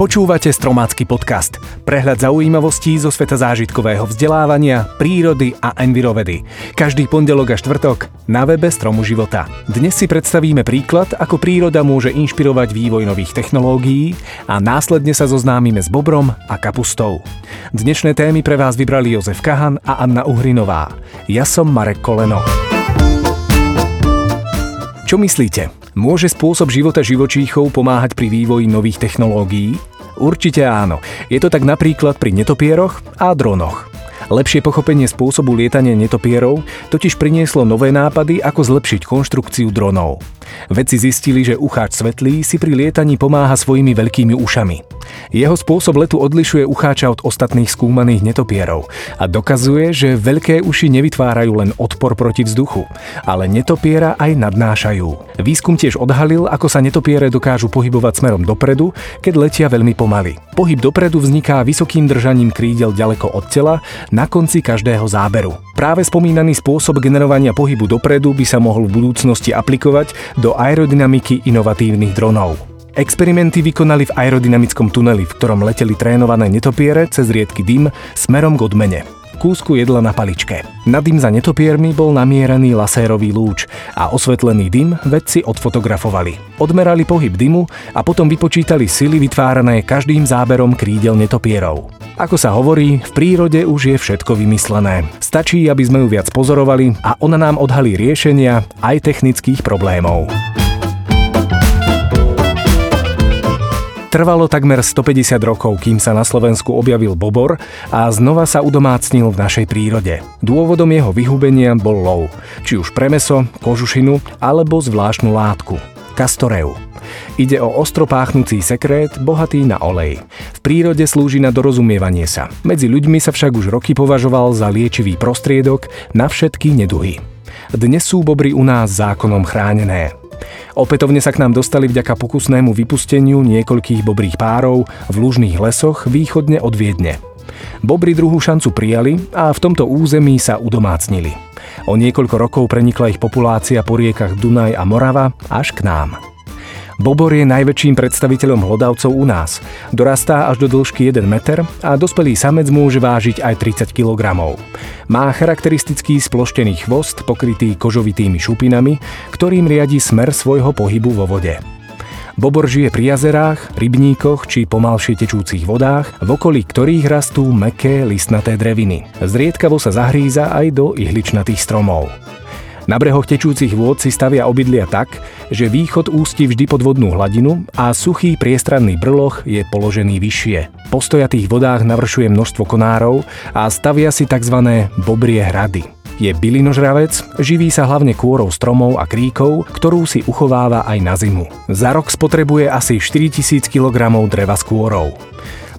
Počúvate Stromácky podcast. Prehľad zaujímavostí zo sveta zážitkového vzdelávania, prírody a envirovedy. Každý pondelok a štvrtok na webe Stromu života. Dnes si predstavíme príklad, ako príroda môže inšpirovať vývoj nových technológií a následne sa zoznámime s bobrom a kapustou. Dnešné témy pre vás vybrali Jozef Kahan a Anna Uhrinová. Ja som Marek Koleno. Čo myslíte? Môže spôsob života živočíchov pomáhať pri vývoji nových technológií? Určite áno. Je to tak napríklad pri netopieroch a dronoch. Lepšie pochopenie spôsobu lietania netopierov totiž prinieslo nové nápady, ako zlepšiť konštrukciu dronov. Vedci zistili, že ucháč svetlý si pri lietaní pomáha svojimi veľkými ušami. Jeho spôsob letu odlišuje ucháča od ostatných skúmaných netopierov a dokazuje, že veľké uši nevytvárajú len odpor proti vzduchu, ale netopiera aj nadnášajú. Výskum tiež odhalil, ako sa netopiere dokážu pohybovať smerom dopredu, keď letia veľmi pomaly. Pohyb dopredu vzniká vysokým držaním krídel ďaleko od tela na konci každého záberu. Práve spomínaný spôsob generovania pohybu dopredu by sa mohol v budúcnosti aplikovať do aerodynamiky inovatívnych dronov. Experimenty vykonali v aerodynamickom tuneli, v ktorom leteli trénované netopiere cez riedky dym smerom k odmene kúsku jedla na paličke. Na dym za netopiermi bol namierený lasérový lúč a osvetlený dym vedci odfotografovali. Odmerali pohyb dymu a potom vypočítali sily vytvárané každým záberom krídel netopierov. Ako sa hovorí, v prírode už je všetko vymyslené. Stačí, aby sme ju viac pozorovali a ona nám odhalí riešenia aj technických problémov. Trvalo takmer 150 rokov, kým sa na Slovensku objavil bobor a znova sa udomácnil v našej prírode. Dôvodom jeho vyhubenia bol lov, či už premeso, kožušinu alebo zvláštnu látku kastoreu. Ide o ostropáchnúci sekret, bohatý na olej. V prírode slúži na dorozumievanie sa. Medzi ľuďmi sa však už roky považoval za liečivý prostriedok na všetky neduhy. Dnes sú bobry u nás zákonom chránené. Opätovne sa k nám dostali vďaka pokusnému vypusteniu niekoľkých bobrých párov v lužných lesoch východne od Viedne. Bobry druhú šancu prijali a v tomto území sa udomácnili. O niekoľko rokov prenikla ich populácia po riekach Dunaj a Morava až k nám. Bobor je najväčším predstaviteľom hlodavcov u nás. Dorastá až do dĺžky 1 meter a dospelý samec môže vážiť aj 30 kg. Má charakteristický sploštený chvost pokrytý kožovitými šupinami, ktorým riadi smer svojho pohybu vo vode. Bobor žije pri jazerách, rybníkoch či pomalšie tečúcich vodách, v okolí ktorých rastú meké listnaté dreviny. Zriedkavo sa zahríza aj do ihličnatých stromov. Na brehoch tečúcich vôd si stavia obydlia tak, že východ ústi vždy pod vodnú hladinu a suchý priestranný brloch je položený vyššie. Po stojatých vodách navršuje množstvo konárov a stavia si tzv. bobrie hrady. Je bylinožravec, živí sa hlavne kôrou stromov a kríkov, ktorú si uchováva aj na zimu. Za rok spotrebuje asi 4000 kg dreva s kôrou.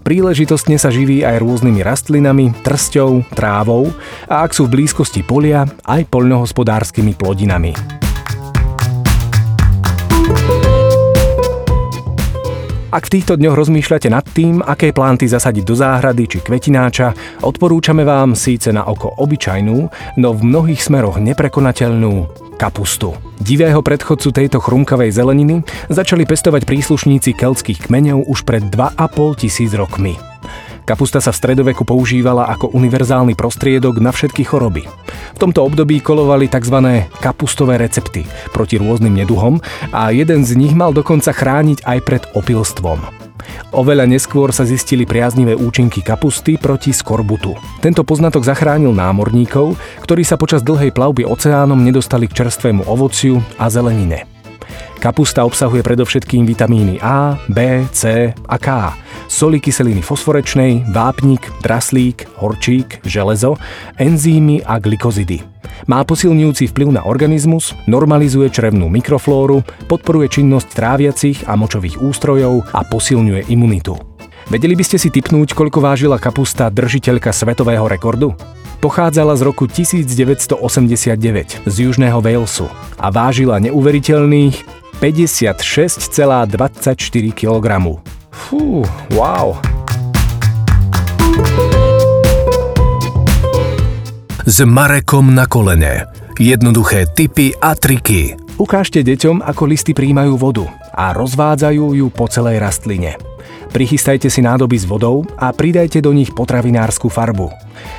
Príležitostne sa živí aj rôznymi rastlinami, trsťou, trávou a ak sú v blízkosti polia, aj poľnohospodárskymi plodinami. Ak v týchto dňoch rozmýšľate nad tým, aké plánty zasadiť do záhrady či kvetináča, odporúčame vám síce na oko obyčajnú, no v mnohých smeroch neprekonateľnú kapustu. Divého predchodcu tejto chrumkavej zeleniny začali pestovať príslušníci keltských kmeňov už pred 2,5 tisíc rokmi. Kapusta sa v stredoveku používala ako univerzálny prostriedok na všetky choroby. V tomto období kolovali tzv. kapustové recepty proti rôznym neduhom a jeden z nich mal dokonca chrániť aj pred opilstvom. Oveľa neskôr sa zistili priaznivé účinky kapusty proti skorbutu. Tento poznatok zachránil námorníkov, ktorí sa počas dlhej plavby oceánom nedostali k čerstvému ovociu a zelenine. Kapusta obsahuje predovšetkým vitamíny A, B, C a K, soli kyseliny fosforečnej, vápnik, draslík, horčík, železo, enzýmy a glikozidy. Má posilňujúci vplyv na organizmus, normalizuje črevnú mikroflóru, podporuje činnosť tráviacich a močových ústrojov a posilňuje imunitu. Vedeli by ste si typnúť, koľko vážila kapusta držiteľka svetového rekordu? Pochádzala z roku 1989 z južného Walesu a vážila neuveriteľných 56,24 kg. Fú, wow. S Marekom na kolene. Jednoduché tipy a triky. Ukážte deťom, ako listy príjmajú vodu a rozvádzajú ju po celej rastline. Prichystajte si nádoby s vodou a pridajte do nich potravinárskú farbu.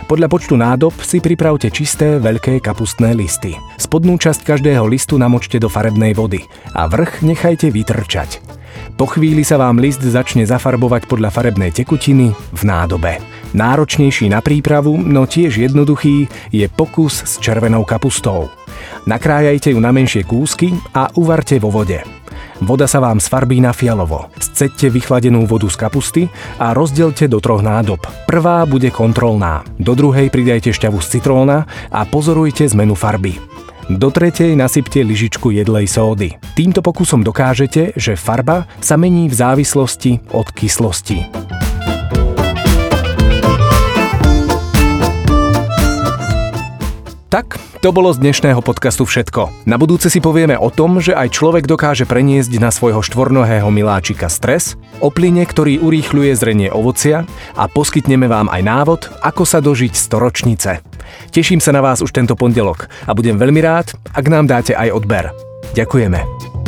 Podľa počtu nádob si pripravte čisté, veľké kapustné listy. Spodnú časť každého listu namočte do farebnej vody a vrch nechajte vytrčať. Po chvíli sa vám list začne zafarbovať podľa farebnej tekutiny v nádobe. Náročnejší na prípravu, no tiež jednoduchý, je pokus s červenou kapustou. Nakrájajte ju na menšie kúsky a uvarte vo vode. Voda sa vám sfarbí na fialovo. Scedte vychladenú vodu z kapusty a rozdielte do troch nádob. Prvá bude kontrolná, do druhej pridajte šťavu z citróna a pozorujte zmenu farby. Do tretej nasypte lyžičku jedlej sódy. Týmto pokusom dokážete, že farba sa mení v závislosti od kyslosti. Tak, to bolo z dnešného podcastu všetko. Na budúce si povieme o tom, že aj človek dokáže preniesť na svojho štvornohého miláčika stres, o plyne, ktorý urýchľuje zrenie ovocia a poskytneme vám aj návod, ako sa dožiť storočnice. Teším sa na vás už tento pondelok a budem veľmi rád, ak nám dáte aj odber. Ďakujeme.